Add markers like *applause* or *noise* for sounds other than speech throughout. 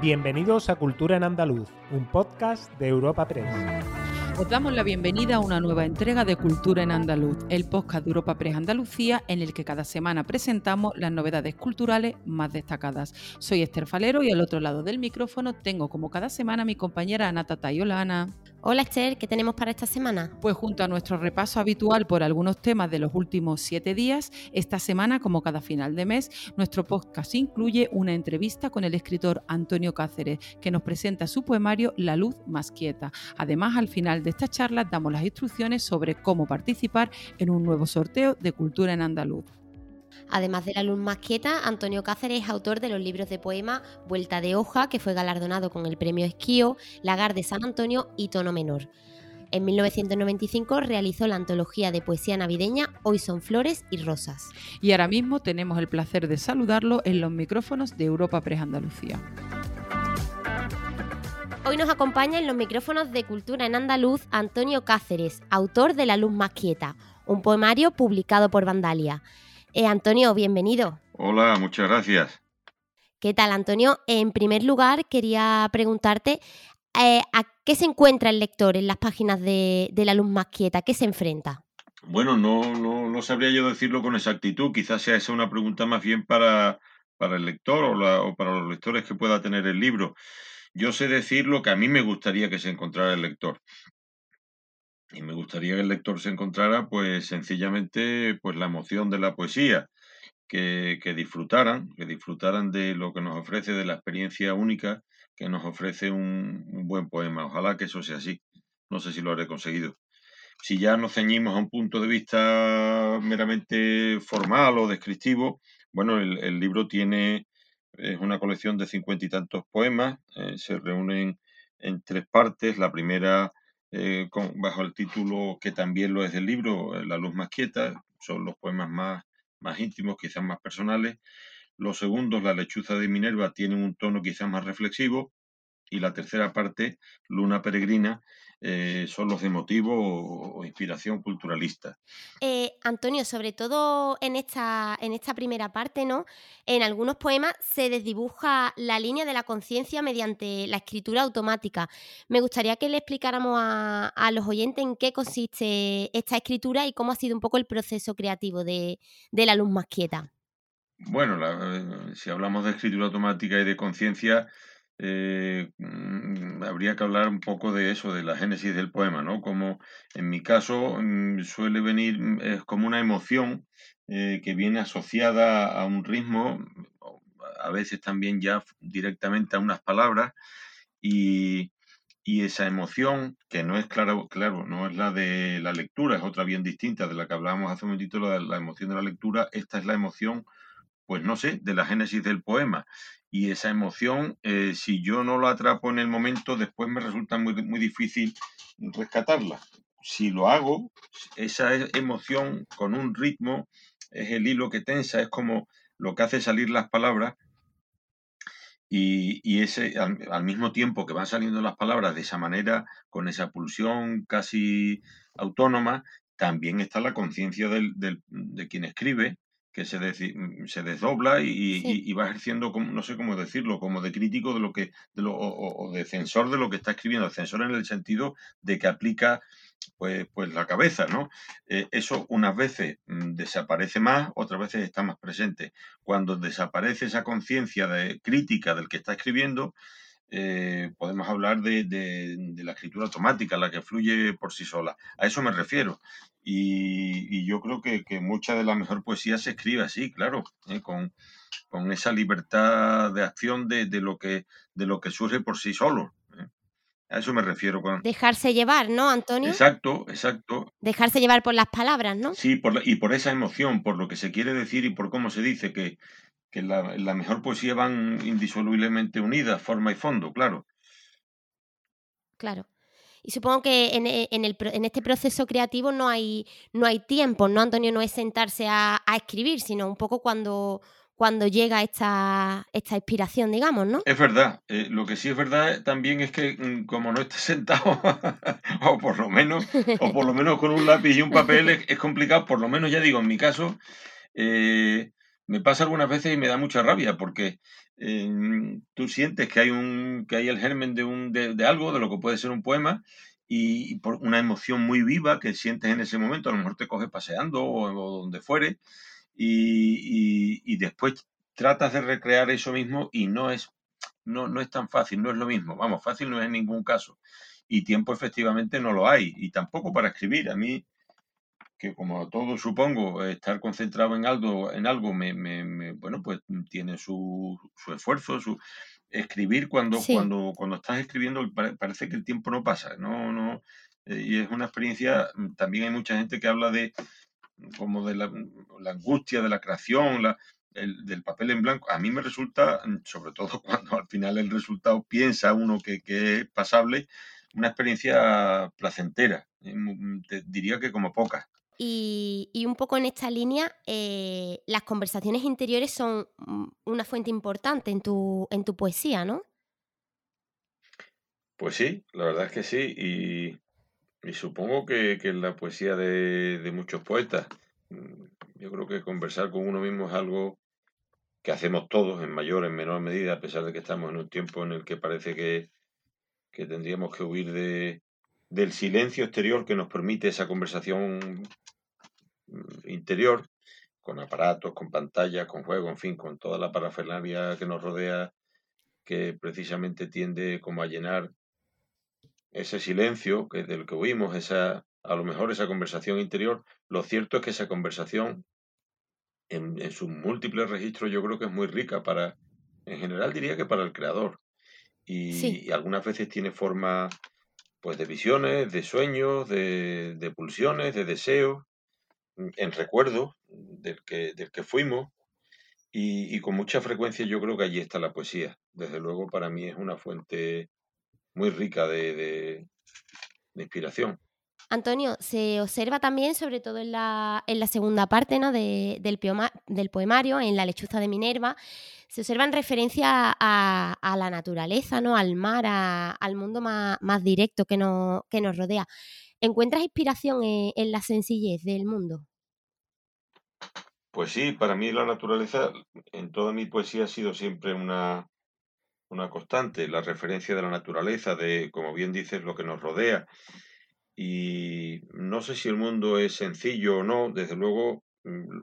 Bienvenidos a Cultura en Andaluz, un podcast de Europa Press. Os damos la bienvenida a una nueva entrega de Cultura en Andaluz, el podcast de Europa Press Andalucía, en el que cada semana presentamos las novedades culturales más destacadas. Soy Esther Falero y al otro lado del micrófono tengo como cada semana a mi compañera Tayolana. Hola Esther, ¿qué tenemos para esta semana? Pues junto a nuestro repaso habitual por algunos temas de los últimos siete días, esta semana, como cada final de mes, nuestro podcast incluye una entrevista con el escritor Antonio Cáceres, que nos presenta su poemario La luz más quieta. Además, al final de esta charla damos las instrucciones sobre cómo participar en un nuevo sorteo de Cultura en Andaluz. Además de la luz más quieta, Antonio Cáceres es autor de los libros de poema Vuelta de hoja, que fue galardonado con el premio Esquío, Lagar de San Antonio y Tono Menor. En 1995 realizó la antología de poesía navideña Hoy son flores y rosas. Y ahora mismo tenemos el placer de saludarlo en los micrófonos de Europa Press Andalucía. Hoy nos acompaña en los micrófonos de Cultura en Andaluz Antonio Cáceres, autor de La luz más quieta, un poemario publicado por Vandalia. Eh, Antonio, bienvenido. Hola, muchas gracias. ¿Qué tal, Antonio? En primer lugar, quería preguntarte eh, a qué se encuentra el lector en las páginas de, La luz más quieta, qué se enfrenta. Bueno, no, no, sabría yo decirlo con exactitud. Quizás sea esa una pregunta más bien para, para el lector o, o, para los lectores que pueda tener el libro. Yo sé decir lo que a mí me gustaría que se encontrara el lector. Y me gustaría que el lector se encontrara, pues sencillamente, pues la emoción de la poesía, que, que disfrutaran, que disfrutaran de lo que nos ofrece, de la experiencia única que nos ofrece un, buen poema. Ojalá que eso sea así. No sé si lo habré conseguido. Si ya nos ceñimos a un punto de vista meramente formal o descriptivo, bueno, el, libro tiene, es una colección de cincuenta y tantos poemas, eh, se reúnen en tres partes. La primera eh, bajo el título que también lo es del libro, eh, La luz más quieta, son los poemas más, más íntimos, quizás más personales. Los segundos, La lechuza de Minerva, tienen un tono quizás más reflexivo. Y la tercera parte, Luna Peregrina, eh, son los de motivo o, inspiración culturalista. Eh, Antonio, sobre todo en esta, en esta primera parte, ¿no? En algunos poemas se desdibuja la línea de la conciencia mediante la escritura automática. Me gustaría que le explicáramos a, los oyentes en qué consiste esta escritura y cómo ha sido un poco el proceso creativo de, la luz más quieta. Bueno, eh, si hablamos de escritura automática y de conciencia, eh, mm, habría que hablar un poco de eso, de la génesis del poema, ¿no? Como en mi caso mm, suele venir, mm, es como una emoción eh, que viene asociada a un ritmo, a veces también ya directamente a unas palabras, y, esa emoción, que no es claro, claro, no es la de la lectura, es otra bien distinta de la que hablábamos hace un momentito, la, la emoción de la lectura, esta es la emoción, pues no sé, de la génesis del poema y esa emoción, eh, si yo no lo atrapo en el momento, después me resulta muy, muy difícil rescatarla. Si lo hago, esa e, emoción con un ritmo es el hilo que tensa, es como lo que hace salir las palabras y, ese al, mismo tiempo que van saliendo las palabras de esa manera, con esa pulsión casi autónoma, también está la conciencia de quien escribe que se, mm, se desdobla y, va ejerciendo, como, no sé cómo decirlo, como de crítico de lo que, de lo, o, de censor de lo que está escribiendo, censor en el sentido de que aplica pues, pues la cabeza, ¿no? Eh, eso unas veces mm, desaparece más, otras veces está más presente. Cuando desaparece esa conciencia de crítica del que está escribiendo, eh, podemos hablar de, la escritura automática, la que fluye por sí sola. A eso me refiero. Y, yo creo que, mucha de la mejor poesía se escribe así, claro, ¿eh? con, esa libertad de acción de, lo que, de lo que surge por sí solo. ¿eh? A eso me refiero. Con... Dejarse llevar, ¿no, Antonio? Exacto, exacto. Dejarse llevar por las palabras, ¿no? Sí, y por esa emoción, por lo que se quiere decir y por cómo se dice, que, que la, la mejor poesía van indisolublemente unidas, forma y fondo, claro. Claro. Y supongo que en, eh, en, el, en, este proceso creativo no hay, no hay tiempo, ¿no, Antonio? No es sentarse a, escribir, sino un poco cuando, cuando llega esta, esta inspiración, digamos, ¿no? Es verdad. Eh, lo que sí es verdad también es que mm, como no estés *laughs* sentado, o por lo menos, o por lo menos con un lápiz y un papel, es, complicado, por lo menos ya digo, en mi caso, eh, me pasa algunas veces y me da mucha rabia porque em, tú sientes que hay un que hay el germen de un de, algo de lo que puede ser un poema y, por una emoción muy viva que sientes en ese momento a lo mejor te coges paseando o, donde fuere y, y, después tratas de recrear eso mismo y no es no, no es tan fácil no es lo mismo. Vamos fácil no es en ningún caso. Y tiempo efectivamente no lo hay y tampoco para escribir. A mí que como todo supongo, estar concentrado en algo, en algo me, me, bueno, pues tiene su, su esfuerzo, su escribir cuando, cuando, cuando estás escribiendo parece que el tiempo no pasa, no, no, eh, y es una experiencia, mm, también hay mucha gente que habla de como de la, la angustia de la creación, la, el, del papel en blanco, a mí me resulta, mm, sobre todo *laughs* cuando al final el resultado piensa uno que, que es pasable, una experiencia placentera, te diría que como pocas. Y, un poco en esta línea, eh, las conversaciones interiores son mm, una fuente importante en tu, en tu poesía, ¿no? Pues sí, la verdad es que sí. Y, supongo que, que, en la poesía de, de muchos poetas. Mm, yo creo que conversar con uno mismo es algo que hacemos todos en mayor en menor medida, a pesar de que estamos en un tiempo en el que parece que, que tendríamos que huir de, del silencio exterior que nos permite esa conversación interior, con aparatos, con pantallas, con juegos, en fin, con toda la parafernalia que nos rodea, que precisamente tiende como a llenar ese silencio que del que huimos, esa, a lo mejor esa conversación interior. Lo cierto es que esa conversación, en, en sus múltiples registros, yo creo que es muy rica para, en general diría que para el creador. Y, y algunas veces tiene forma pues de visiones, de sueños, de, pulsiones, de deseos, mm, en recuerdo del que, del que fuimos. Y, con mucha frecuencia yo creo que allí está la poesía. Desde luego para mí es una fuente muy rica de inspiración. Antonio, se observa también, sobre todo en la, en la segunda parte ¿no? del, del, poemario, en la lechuza de Minerva, se observan referencias a, a, la naturaleza, ¿no? al mar, al mundo más, directo que, que nos rodea. ¿Encuentras inspiración en, la sencillez del mundo? Pues sí, para mí la naturaleza en toda mi poesía ha sido siempre una, una constante, la referencia de la naturaleza, de, como bien dices, lo que nos rodea. Y no sé si el mundo es sencillo o no, desde luego mm,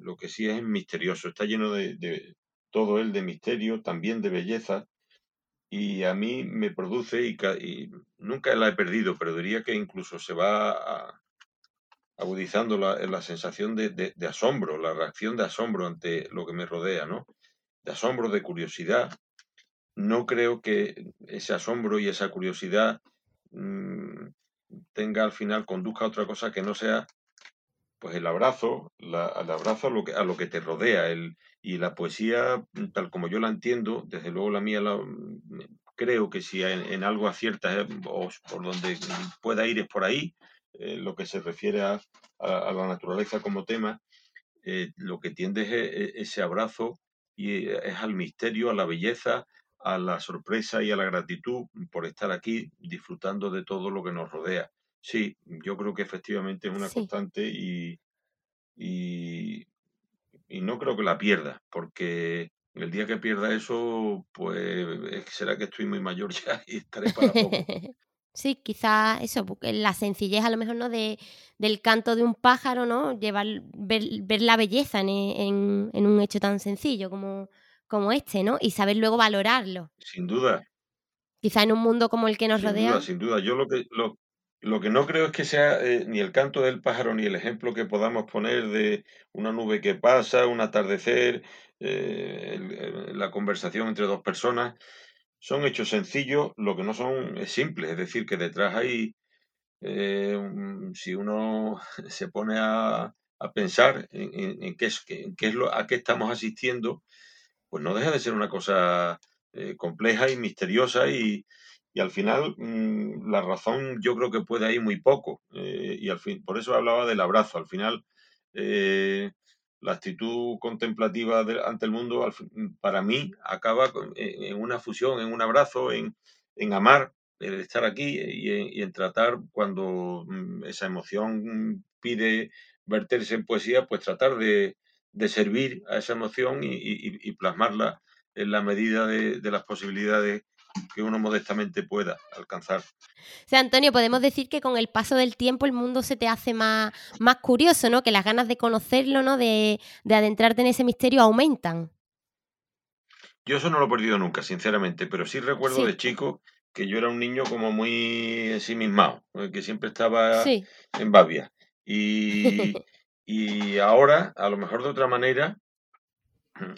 lo que sí es misterioso, está lleno de, todo él de misterio, también de belleza, y a mí me produce, y, nunca la he perdido, pero diría que incluso se va agudizando la, la sensación de, de, asombro, la reacción de asombro ante lo que me rodea, ¿no? De asombro, de curiosidad. No creo que ese asombro y esa curiosidad mm, tenga al final, conduzca a otra cosa que no sea pues el abrazo, la, el abrazo a lo que, a lo que te rodea. El, y la poesía, tal como yo la entiendo, desde luego la mía la, creo que si en, algo acierta eh, o por donde pueda ir es por ahí, eh, lo que se refiere a, a, la naturaleza como tema, eh, lo que tiende es ese abrazo y es al misterio, a la belleza, a la sorpresa y a la gratitud por estar aquí disfrutando de todo lo que nos rodea. Sí, yo creo que efectivamente es una constante y, y, no creo que la pierda, porque el día que pierda eso, pues será que estoy muy mayor *laughs* ya y estaré para poco. *laughs* Sí, quizás eso, la sencillez a lo mejor no de, del canto de un pájaro, ¿no? Llevar, ver, ver la belleza en, en, en, un hecho tan sencillo como, como este, ¿no? Y saber luego valorarlo. Sin duda. Quizá en un mundo como el que nos rodea. Sin duda, sin duda. Yo lo que, lo, lo que no creo es que sea eh, ni el canto del pájaro ni el ejemplo que podamos poner de una nube que pasa, un atardecer, eh, la conversación entre dos personas. Son hechos sencillos, lo que no son es simples, es decir, que detrás hay, eh, si uno *laughs* se pone a, pensar en, qué es, qué es lo, a qué estamos asistiendo, pues no deja de ser una cosa eh, compleja y misteriosa y, al final mm, la razón yo creo que puede ir muy poco eh, y al fin por eso hablaba del abrazo al final eh, la actitud contemplativa ante el mundo para mí acaba en, una fusión en un abrazo en, amar el estar aquí y en, tratar cuando mm, esa emoción pide verterse en poesía pues tratar de, de servir a esa emoción y, plasmarla en la medida de, las posibilidades que uno modestamente pueda alcanzar. O sea, Antonio, podemos decir que con el paso del tiempo el mundo se te hace más, más curioso, ¿no? Que las ganas de conocerlo, ¿no? De, adentrarte en ese misterio aumentan. Yo eso no lo he perdido nunca, sinceramente, pero sí recuerdo de chico que yo era un niño como muy ensimismado, eh, que siempre estaba en Babia. Y, *laughs* y ahora, a lo mejor de otra manera,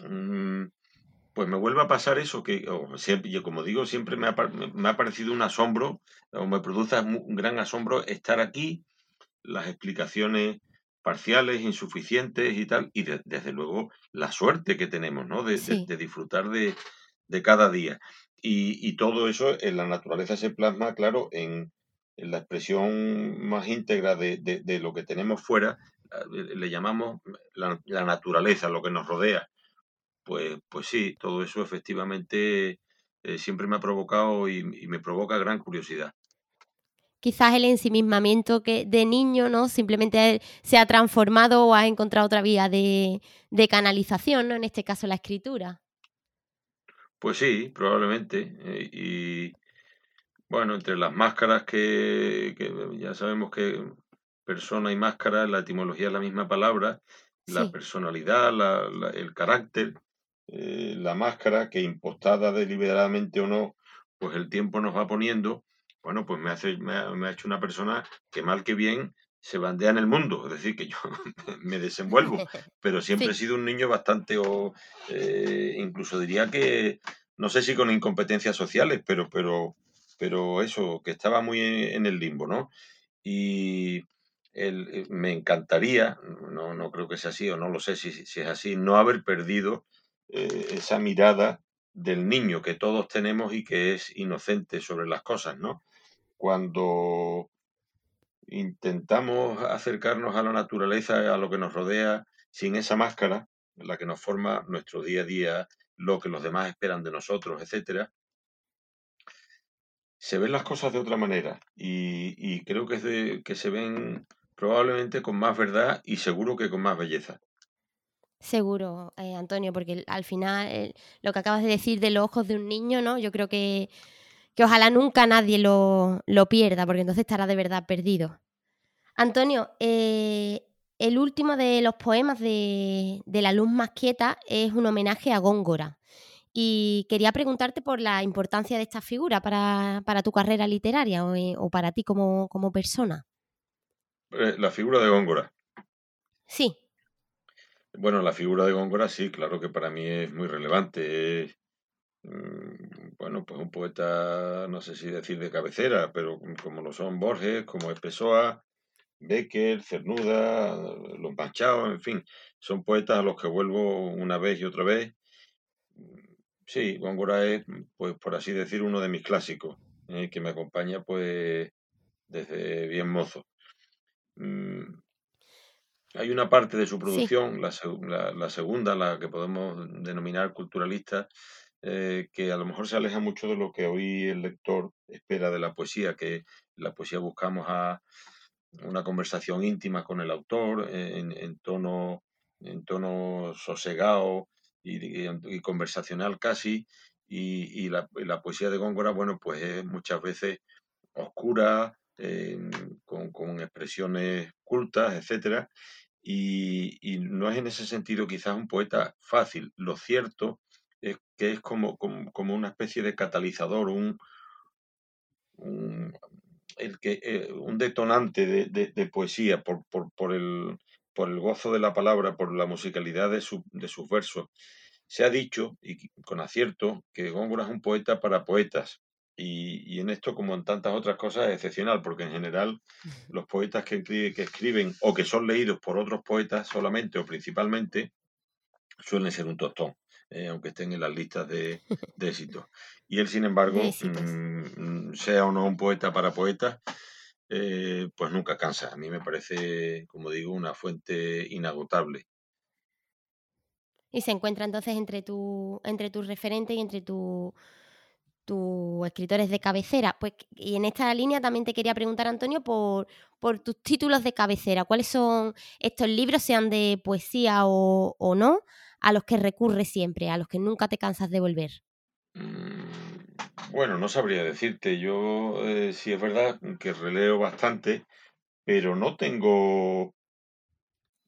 mm, pues me vuelve a pasar eso que, siempre, yo como digo, siempre me ha, me ha, parecido un asombro, o me produce un gran asombro estar aquí, las explicaciones parciales, insuficientes y tal, y desde luego la suerte que tenemos, ¿no? De, disfrutar de, cada día. Y, todo eso en la naturaleza se plasma, claro, en, la expresión más íntegra de, lo que tenemos fuera, le llamamos la, naturaleza, lo que nos rodea. Pues, pues sí, todo eso efectivamente eh, siempre me ha provocado y, me provoca gran curiosidad. Quizás el ensimismamiento que de niño, ¿no? Simplemente se ha transformado o ha encontrado otra vía de, canalización, ¿no? En este caso la escritura. Pues sí, probablemente. Eh, y bueno, entre las máscaras que, ya sabemos que persona y máscara, la etimología es la misma palabra, la personalidad, el carácter, eh, la máscara, que impostada deliberadamente o no, pues el tiempo nos va poniendo, bueno, pues me, hace, me, ha, hecho una persona que mal que bien se bandea en el mundo, es decir, que yo *laughs* me desenvuelvo, *laughs* pero siempre he sido un niño bastante, o eh, incluso diría que, no sé si con incompetencias sociales, pero, pero, pero eso, que estaba muy en el limbo, ¿no? Y el, me encantaría, no, no creo que sea así o no lo sé si, si es así, no haber perdido eh, esa mirada del niño que todos tenemos y que es inocente sobre las cosas, ¿no? Cuando intentamos acercarnos a la naturaleza, a lo que nos rodea, sin esa máscara, la que nos forma nuestro día a día, lo que los demás esperan de nosotros, etcétera, se ven las cosas de otra manera y, creo que, se ven probablemente con más verdad y seguro que con más belleza. Seguro, eh, Antonio, porque al final eh, lo que acabas de decir de los ojos de un niño, ¿no? Yo creo que, que ojalá nunca nadie lo, lo, pierda, porque entonces estará de verdad perdido. Antonio, eh, el último de los poemas de, de, La luz más quieta es un homenaje a Góngora. Y quería preguntarte por la importancia de esta figura para, para tu carrera literaria o, o para ti como, como persona. La figura de Góngora. Sí. Bueno, la figura de Góngora sí, claro que para mí es muy relevante. Mm, bueno, pues un poeta, no sé si decir de cabecera, pero como lo son Borges, como es Pessoa, Becker, Cernuda, Los Manchados, en fin, son poetas a los que vuelvo una vez y otra vez. Sí, Góngora es, pues por así decir, uno de mis clásicos, eh, que me acompaña pues desde bien mozo. Mm, hay una parte de su producción, la, segunda, la que podemos denominar culturalista, eh, que a lo mejor se aleja mucho de lo que hoy el lector espera de la poesía, que la poesía buscamos a una conversación íntima con el autor en, tono, en tono sosegado y, conversacional casi, y, la, poesía de Góngora, bueno, pues es muchas veces oscura, em, con, con, expresiones cultas, etcétera, y, no es en ese sentido quizás un poeta fácil. Lo cierto es que es como, como, una especie de catalizador, un, un, el que, eh, un detonante de, poesía por, por, el, por el gozo de la palabra, por la musicalidad de, su, de sus versos. Se ha dicho, y con acierto, que Góngora es un poeta para poetas. Y, en esto, como en tantas otras cosas, es excepcional, porque en general los poetas que, que escriben o que son leídos por otros poetas solamente o principalmente suelen ser un tostón, eh, aunque estén en las listas de, de éxitos. Y él, sin *laughs* embargo, mm, sea o no un poeta para poetas, eh, pues nunca cansa. A mí me parece, como digo, una fuente inagotable. Y se encuentra entonces entre tu, entre tu referente y entre tu tus escritores de cabecera. Pues, y en esta línea también te quería preguntar, Antonio, por, por tus títulos de cabecera. ¿Cuáles son estos libros, sean de poesía o, no, a los que recurres siempre, a los que nunca te cansas de volver? Mm, bueno, no sabría decirte. Yo eh, sí es verdad que releo bastante, pero no tengo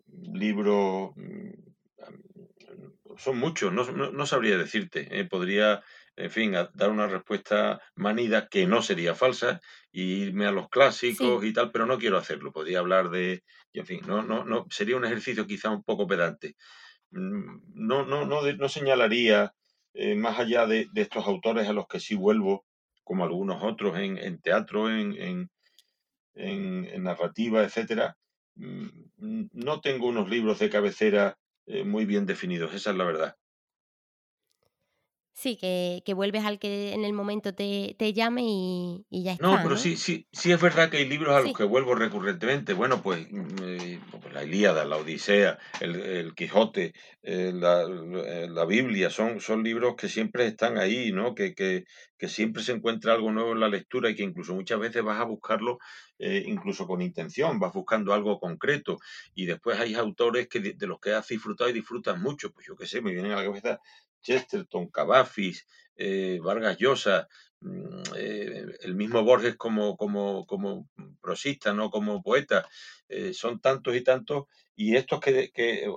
libros... Mm, son muchos, no, sabría decirte. Eh, podría en fin, a dar una respuesta manida que no sería falsa y irme a los clásicos y tal, pero no quiero hacerlo. Podría hablar de, en fin, no, no, no, sería un ejercicio quizá un poco pedante. Mm, no, no, no, no señalaría, eh, más allá de, estos autores a los que sí vuelvo, como algunos otros en, teatro, en, en, en, narrativa, etcétera, mm, no tengo unos libros de cabecera eh, muy bien definidos, esa es la verdad. Sí, que, que, vuelves al que en el momento te, te llame y, y, ya está. No, pero sí, sí, sí es verdad que hay libros a los que vuelvo recurrentemente. Bueno, pues, mm, eh, pues la Ilíada, la Odisea, el, el Quijote, eh, la, eh, la, Biblia, son, son libros que siempre están ahí, ¿no? Que, que, que, siempre se encuentra algo nuevo en la lectura y que incluso muchas veces vas a buscarlo incluso con intención, vas buscando algo concreto. Y después hay autores que de, los que has disfrutado y disfrutas mucho. Pues yo qué sé, me vienen a la cabeza Chesterton, Cavafis, eh, Vargas Llosa, mm, eh, el mismo Borges como, como, como prosista, no como poeta, eh, son tantos y tantos, y estos, que,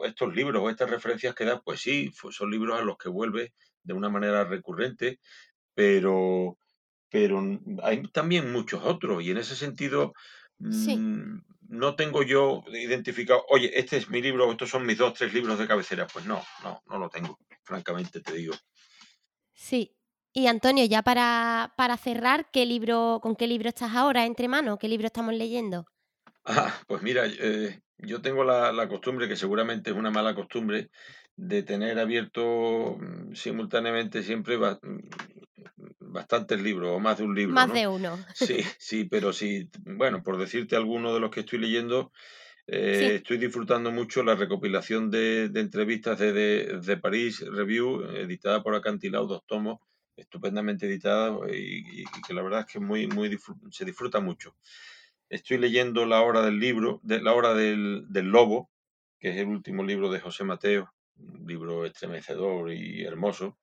estos libros o estas referencias que da, pues sí, son libros a los que vuelve de una manera recurrente, pero, pero hay también muchos otros, y en ese sentido mm, no tengo yo identificado, oye, este es mi libro, estos son mis dos, tres libros de cabecera, pues no, no, no lo tengo francamente te digo. Sí. Y Antonio, ya para, para cerrar, ¿qué libro, ¿con qué libro estás ahora entre manos? ¿Qué libro estamos leyendo? Ah, pues mira, eh, yo tengo la, costumbre, que seguramente es una mala costumbre, de tener abierto mm, simultáneamente siempre mm, bastantes libros, o más de un libro. Más de uno. *laughs* Sí, sí, pero sí, bueno, por decirte alguno de los que estoy leyendo, eh, estoy disfrutando mucho la recopilación de, entrevistas de, de, París Review, editada por Acantilado, dos tomos, estupendamente editada y, que la verdad es que muy, muy se disfruta mucho. Estoy leyendo La Hora del Libro, de, La Hora del, del Lobo, que es el último libro de José Mateo, un libro estremecedor y hermoso.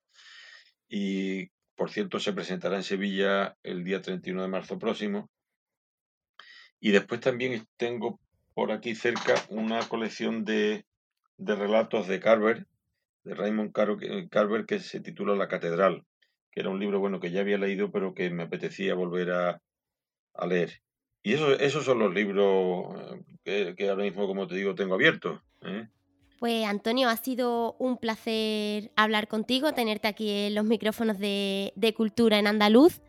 Y por cierto, se presentará en Sevilla el día 31 de marzo próximo. Y después también tengo por aquí cerca una colección de, relatos de Carver, de Raymond Carver, que se titula La Catedral, que era un libro bueno que ya había leído, pero que me apetecía volver a, leer. Y eso, esos son los libros eh, que, ahora mismo, como te digo, tengo abiertos. ¿eh? Pues Antonio, ha sido un placer hablar contigo, tenerte aquí en los micrófonos de, de Cultura en Andaluz.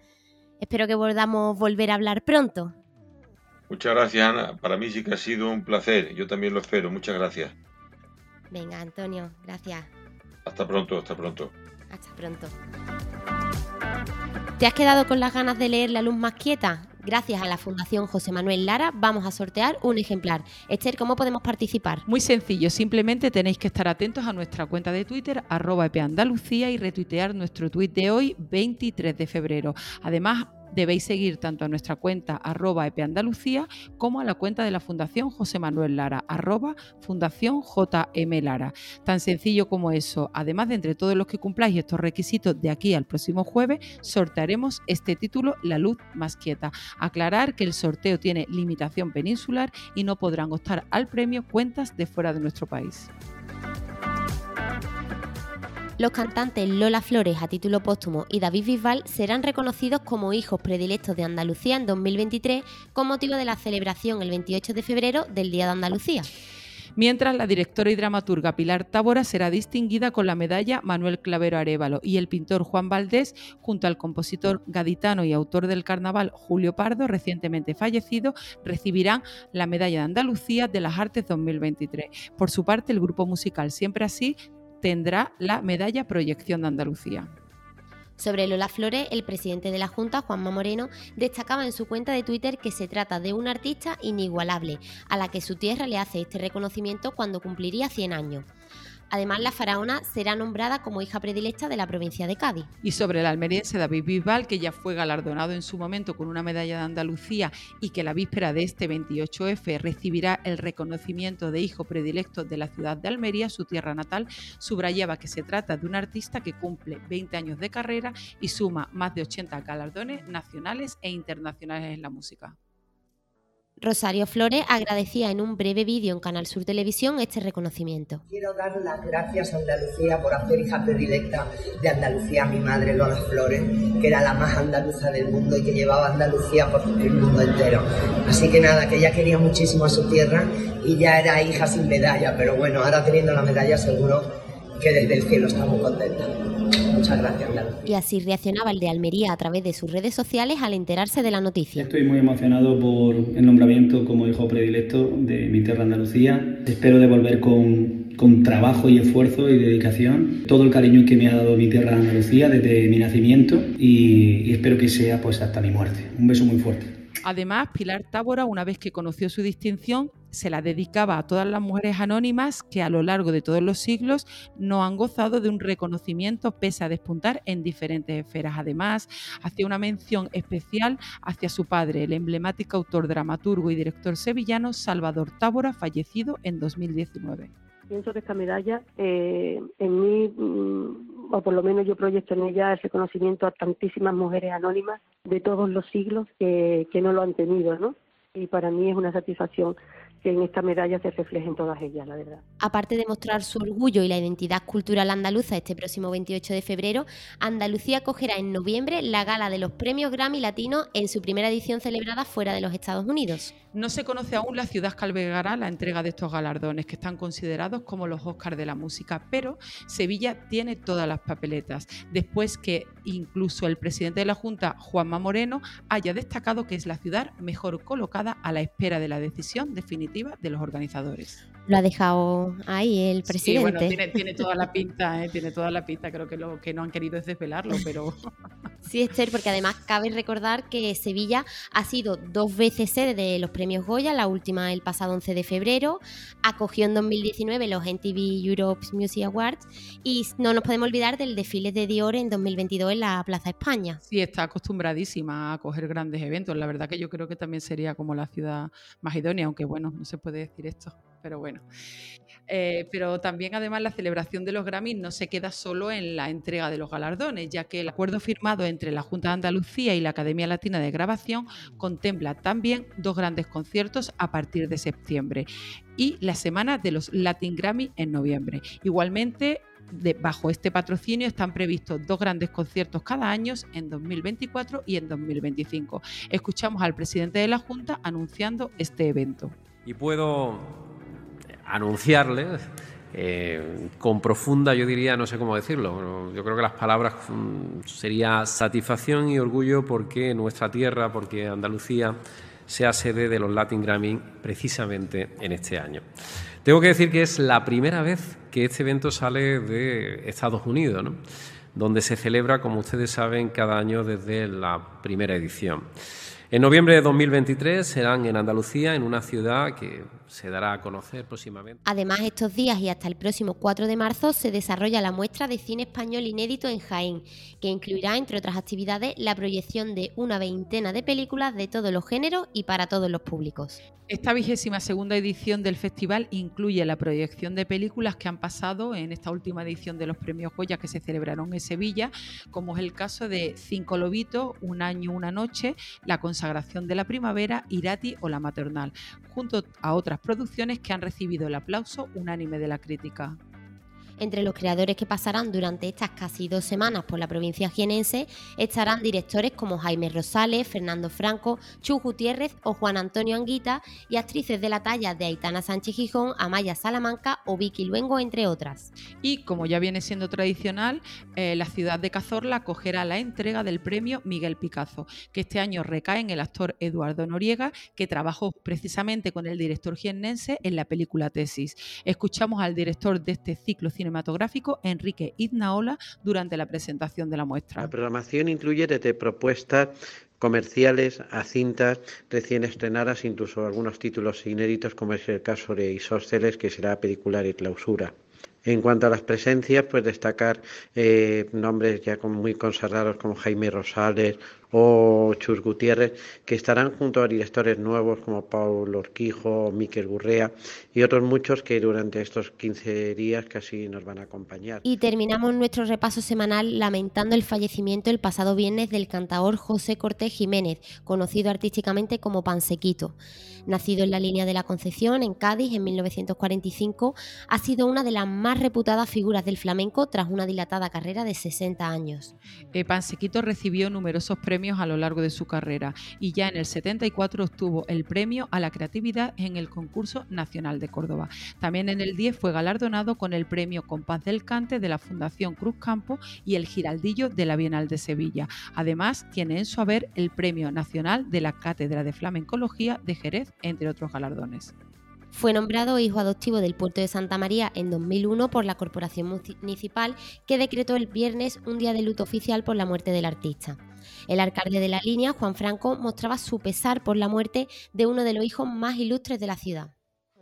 Espero que podamos volver a hablar pronto. Muchas gracias, Ana. Para mí sí que ha sido un placer. Yo también lo espero. Muchas gracias. Venga, Antonio, gracias. Hasta pronto, hasta pronto. Hasta pronto. ¿Te has quedado con las ganas de leer La Luz Más Quieta? Gracias a la Fundación José Manuel Lara vamos a sortear un ejemplar. Esther, ¿cómo podemos participar? Muy sencillo, simplemente tenéis que estar atentos a nuestra cuenta de Twitter, arroba epandalucía y retuitear nuestro tuit de hoy, 23 de febrero. Además, debéis seguir tanto a nuestra cuenta arroba como a la cuenta de la Fundación José Manuel Lara, arroba Fundación JM Lara. Tan sencillo como eso. Además de entre todos los que cumpláis estos requisitos de aquí al próximo jueves, sortearemos este título La luz más quieta. Aclarar que el sorteo tiene limitación peninsular y no podrán optar al premio cuentas de fuera de nuestro país. Los cantantes Lola Flores a título póstumo y David Bisbal serán reconocidos como hijos predilectos de Andalucía en 2023 con motivo de la celebración el 28 de febrero del Día de Andalucía mientras la directora y dramaturga Pilar Tábora será distinguida con la medalla Manuel Clavero Arevalo y el pintor Juan Valdés, junto al compositor gaditano y autor del carnaval Julio Pardo, recientemente fallecido, recibirán la medalla de Andalucía de las Artes 2023. Por su parte, el grupo musical Siempre Así tendrá la medalla Proyección de Andalucía. Sobre Lola Flores, el presidente de la Junta, Juanma Moreno, destacaba en su cuenta de Twitter que se trata de una artista inigualable, a la que su tierra le hace este reconocimiento cuando cumpliría 100 años. Además, la faraona será nombrada como hija predilecta de la provincia de Cádiz. Y sobre el almeriense David Bisbal, que ya fue galardonado en su momento con una medalla de Andalucía y que la víspera de este 28F recibirá el reconocimiento de hijo predilecto de la ciudad de Almería, su tierra natal, subrayaba que se trata de un artista que cumple 20 años de carrera y suma más de 80 galardones nacionales e internacionales en la música. Rosario Flores agradecía en un breve vídeo en Canal Sur Televisión este reconocimiento. Quiero dar las gracias a Andalucía por hacer hija predilecta de Andalucía a mi madre Lola Flores, que era la más andaluza del mundo y que llevaba Andalucía por el mundo entero. Así que nada, que ella quería muchísimo a su tierra y ya era hija sin medalla, pero bueno, ahora teniendo la medalla seguro que desde el cielo estamos contentas. Muchas gracias, Y así reaccionaba el de Almería a través de sus redes sociales al enterarse de la noticia. Estoy muy emocionado por el nombramiento como hijo predilecto de mi tierra Andalucía. Espero devolver con, con trabajo y esfuerzo y dedicación todo el cariño que me ha dado mi tierra Andalucía desde mi nacimiento y, y espero que sea pues hasta mi muerte. Un beso muy fuerte. Además, Pilar Tábora, una vez que conoció su distinción, se la dedicaba a todas las mujeres anónimas que a lo largo de todos los siglos no han gozado de un reconocimiento pese a despuntar en diferentes esferas. Además, hacía una mención especial hacia su padre, el emblemático autor, dramaturgo y director sevillano Salvador Tábora, fallecido en 2019. Pienso que esta medalla eh, en mí mm, o por lo menos yo proyecto en ella ese conocimiento a tantísimas mujeres anónimas de todos los siglos que, que no lo han tenido, ¿no? Y para mí es una satisfacción que en esta medalla se reflejen todas ellas, la verdad. Aparte de mostrar su orgullo y la identidad cultural andaluza este próximo 28 de febrero, Andalucía acogerá en noviembre la gala de los premios Grammy Latinos en su primera edición celebrada fuera de los Estados Unidos. No se conoce aún la ciudad que albergará la entrega de estos galardones, que están considerados como los Oscars de la música, pero Sevilla tiene todas las papeletas, después que incluso el presidente de la Junta, Juanma Moreno, haya destacado que es la ciudad mejor colocada a la espera de la decisión definitiva de los organizadores. Lo ha dejado ahí el presidente. Sí, bueno, tiene, toda la pinta, ¿eh? tiene toda la pinta. Creo que lo que no han querido es desvelarlo, pero. *laughs* Sí, Esther, porque además cabe recordar que Sevilla ha sido dos veces sede de los premios Goya, la última el pasado 11 de febrero, acogió en 2019 los MTV Europe Music Awards y no nos podemos olvidar del desfile de Dior en 2022 en la Plaza España. Sí, está acostumbradísima a acoger grandes eventos. La verdad que yo creo que también sería como la ciudad más idónea, aunque bueno, no se puede decir esto pero bueno. Eh, pero también además la celebración de los Grammys no se queda solo en la entrega de los galardones, ya que el acuerdo firmado entre la Junta de Andalucía y la Academia Latina de Grabación contempla también dos grandes conciertos a partir de septiembre y la semana de los Latin Grammy en noviembre. Igualmente, bajo este patrocinio están previstos dos grandes conciertos cada año en 2024 y en 2025. Escuchamos al presidente de la Junta anunciando este evento. Y puedo anunciarles eh, con profunda, yo diría, no sé cómo decirlo, yo creo que las palabras mm, sería satisfacción y orgullo porque nuestra tierra, porque Andalucía sea sede de los Latin Grammy precisamente en este año. Tengo que decir que es la primera vez que este evento sale de Estados Unidos, donde se celebra, como ustedes saben, cada año desde la primera edición. En noviembre de 2023 serán en Andalucía, en una ciudad que se dará a conocer próximamente. Además, estos días y hasta el próximo 4 de marzo se desarrolla la muestra de cine español inédito en Jaén, que incluirá, entre otras actividades, la proyección de una veintena de películas de todos los géneros y para todos los públicos. Esta vigésima segunda edición del festival incluye la proyección de películas que han pasado en esta última edición de los premios Goya que se celebraron en Sevilla, como es el caso de Cinco Lobitos, Un año, una noche, La consagración de la primavera, Irati o La maternal, junto a otras producciones que han recibido el aplauso unánime de la crítica. Entre los creadores que pasarán durante estas casi dos semanas por la provincia jienense estarán directores como Jaime Rosales, Fernando Franco, Chu Gutiérrez o Juan Antonio Anguita y actrices de la talla de Aitana Sánchez Gijón, Amaya Salamanca o Vicky Luengo, entre otras. Y como ya viene siendo tradicional, eh, la ciudad de Cazorla acogerá la entrega del premio Miguel Picazo, que este año recae en el actor Eduardo Noriega, que trabajó precisamente con el director jiennense en la película Tesis. Escuchamos al director de este ciclo cinematográfico cinematográfico Enrique Iznaola durante la presentación de la muestra. La programación incluye desde propuestas comerciales a cintas recién estrenadas, incluso algunos títulos inéditos, como es el caso de Isósceles, que será película y clausura. En cuanto a las presencias, pues destacar eh, nombres ya muy consagrados como Jaime Rosales o Chus Gutiérrez, que estarán junto a directores nuevos como Paulo Orquijo, Miquel Gurrea y otros muchos que durante estos 15 días casi nos van a acompañar. Y terminamos nuestro repaso semanal lamentando el fallecimiento el pasado viernes del cantador José Cortés Jiménez, conocido artísticamente como Pansequito. Nacido en la línea de la Concepción, en Cádiz, en 1945, ha sido una de las más reputadas figuras del flamenco tras una dilatada carrera de 60 años. Eh, Pansequito recibió numerosos premios a lo largo de su carrera y ya en el 74 obtuvo el premio a la creatividad en el concurso nacional de Córdoba. También en el 10 fue galardonado con el premio Compás del Cante de la Fundación Cruz Campo y el Giraldillo de la Bienal de Sevilla. Además, tiene en su haber el Premio Nacional de la Cátedra de Flamencología de Jerez, entre otros galardones. Fue nombrado hijo adoptivo del puerto de Santa María en 2001 por la Corporación Municipal, que decretó el viernes un día de luto oficial por la muerte del artista. El alcalde de la línea, Juan Franco, mostraba su pesar por la muerte de uno de los hijos más ilustres de la ciudad.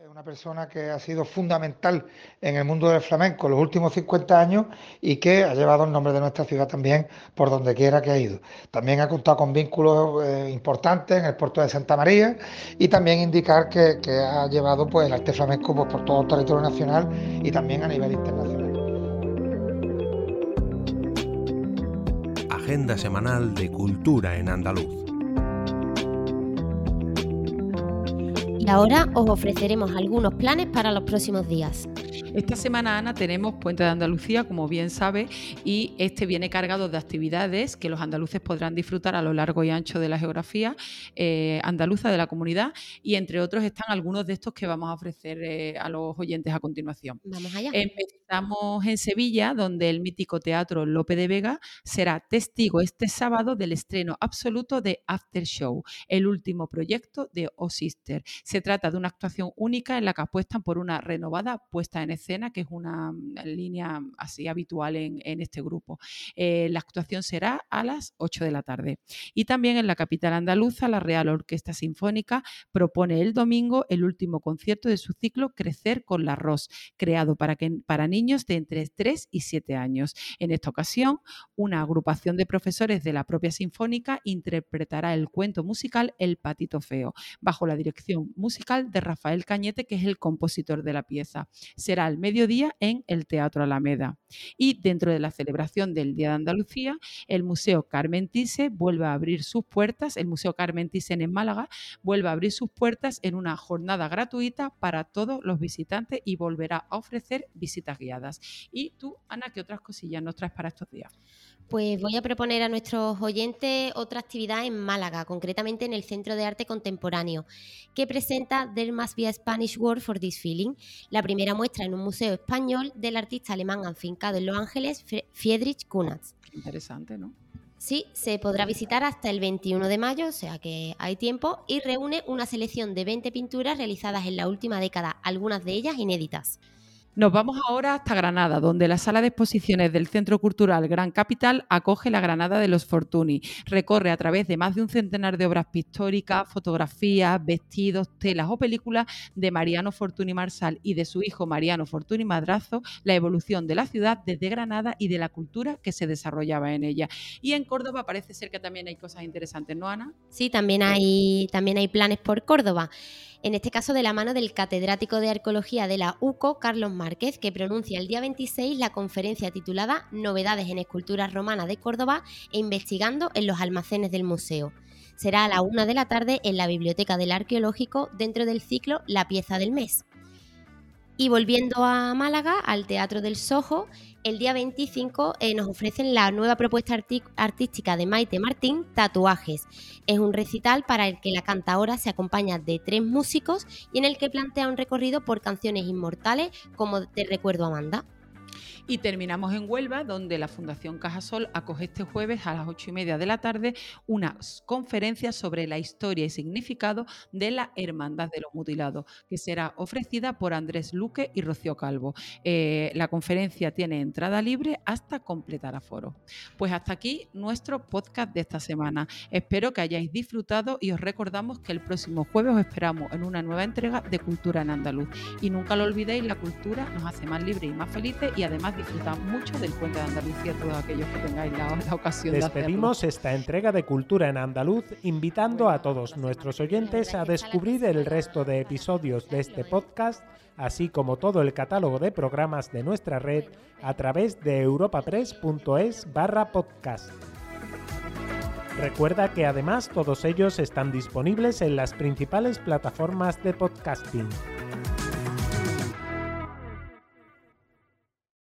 Es una persona que ha sido fundamental en el mundo del flamenco los últimos 50 años y que ha llevado el nombre de nuestra ciudad también por donde quiera que ha ido. También ha contado con vínculos eh, importantes en el puerto de Santa María y también indicar que, ha llevado pues, el arte flamenco pues, por todo el territorio nacional y también a nivel internacional. Agenda semanal de cultura en andaluz. Y ahora os ofreceremos algunos planes para los próximos días. Esta semana, Ana, tenemos Puente de Andalucía, como bien sabe, y este viene cargado de actividades que los andaluces podrán disfrutar a lo largo y ancho de la geografía eh, andaluza de la comunidad, y entre otros están algunos de estos que vamos a ofrecer eh, a los oyentes a continuación. Vamos allá. Empezamos en Sevilla, donde el mítico Teatro Lope de Vega será testigo este sábado del estreno absoluto de After Show, el último proyecto de O Sister. Se trata de una actuación única en la que apuestan por una renovada puesta en escena que es una mm, línea así habitual en, este grupo. Eh, la actuación será a las 8 de la tarde. Y también en la capital andaluza, la Real Orquesta Sinfónica propone el domingo el último concierto de su ciclo Crecer con la Arroz, creado para, que, para niños de entre 3 y 7 años. En esta ocasión, una agrupación de profesores de la propia Sinfónica interpretará el cuento musical El Patito Feo, bajo la dirección musical de Rafael Cañete, que es el compositor de la pieza. Será mediodía en el Teatro Alameda. Y dentro de la celebración del Día de Andalucía, el Museo Carmen Thyssen vuelve a abrir sus puertas, el Museo Carmen Thyssen en Málaga vuelve a abrir sus puertas en una jornada gratuita para todos los visitantes y volverá a ofrecer visitas guiadas. Y tú, Ana, ¿qué otras cosillas nos traes para estos días? Pues voy a proponer a nuestros oyentes otra actividad en Málaga, concretamente en el Centro de Arte Contemporáneo, que presenta There Must Be a Spanish Word for This Feeling, la primera muestra en un museo español del artista alemán afincado en Los Ángeles, Friedrich Kunatz. Interesante, ¿no? Sí, se podrá visitar hasta el 21 de mayo, o sea que hay tiempo, y reúne una selección de 20 pinturas realizadas en la última década, algunas de ellas inéditas. Nos vamos ahora hasta Granada, donde la sala de exposiciones del Centro Cultural Gran Capital acoge la Granada de los Fortuny. Recorre a través de más de un centenar de obras pictóricas, fotografías, vestidos, telas o películas de Mariano Fortuny Marsal y de su hijo Mariano Fortuny Madrazo, la evolución de la ciudad desde Granada y de la cultura que se desarrollaba en ella. Y en Córdoba parece ser que también hay cosas interesantes, ¿no, Ana? Sí, también hay, también hay planes por Córdoba en este caso de la mano del catedrático de Arqueología de la UCO, Carlos Márquez, que pronuncia el día 26 la conferencia titulada Novedades en Esculturas Romanas de Córdoba e investigando en los almacenes del museo. Será a la una de la tarde en la Biblioteca del Arqueológico dentro del ciclo La pieza del mes. Y volviendo a Málaga, al Teatro del Sojo, el día 25 eh, nos ofrecen la nueva propuesta artística de Maite Martín, Tatuajes. Es un recital para el que la cantaora se acompaña de tres músicos y en el que plantea un recorrido por canciones inmortales como Te recuerdo Amanda. Y terminamos en Huelva, donde la Fundación Cajasol acoge este jueves a las ocho y media de la tarde una conferencia sobre la historia y significado de la Hermandad de los Mutilados, que será ofrecida por Andrés Luque y Rocío Calvo. Eh, la conferencia tiene entrada libre hasta completar aforo. Pues hasta aquí nuestro podcast de esta semana. Espero que hayáis disfrutado y os recordamos que el próximo jueves os esperamos en una nueva entrega de Cultura en Andaluz. Y nunca lo olvidéis, la cultura nos hace más libres y más felices y además disfrutan mucho del puente de Andalucía todos aquellos que tengáis la, la ocasión Despedimos de esta entrega de Cultura en Andaluz invitando a todos nuestros oyentes a descubrir el resto de episodios de este podcast, así como todo el catálogo de programas de nuestra red a través de europapress.es barra podcast. Recuerda que además todos ellos están disponibles en las principales plataformas de podcasting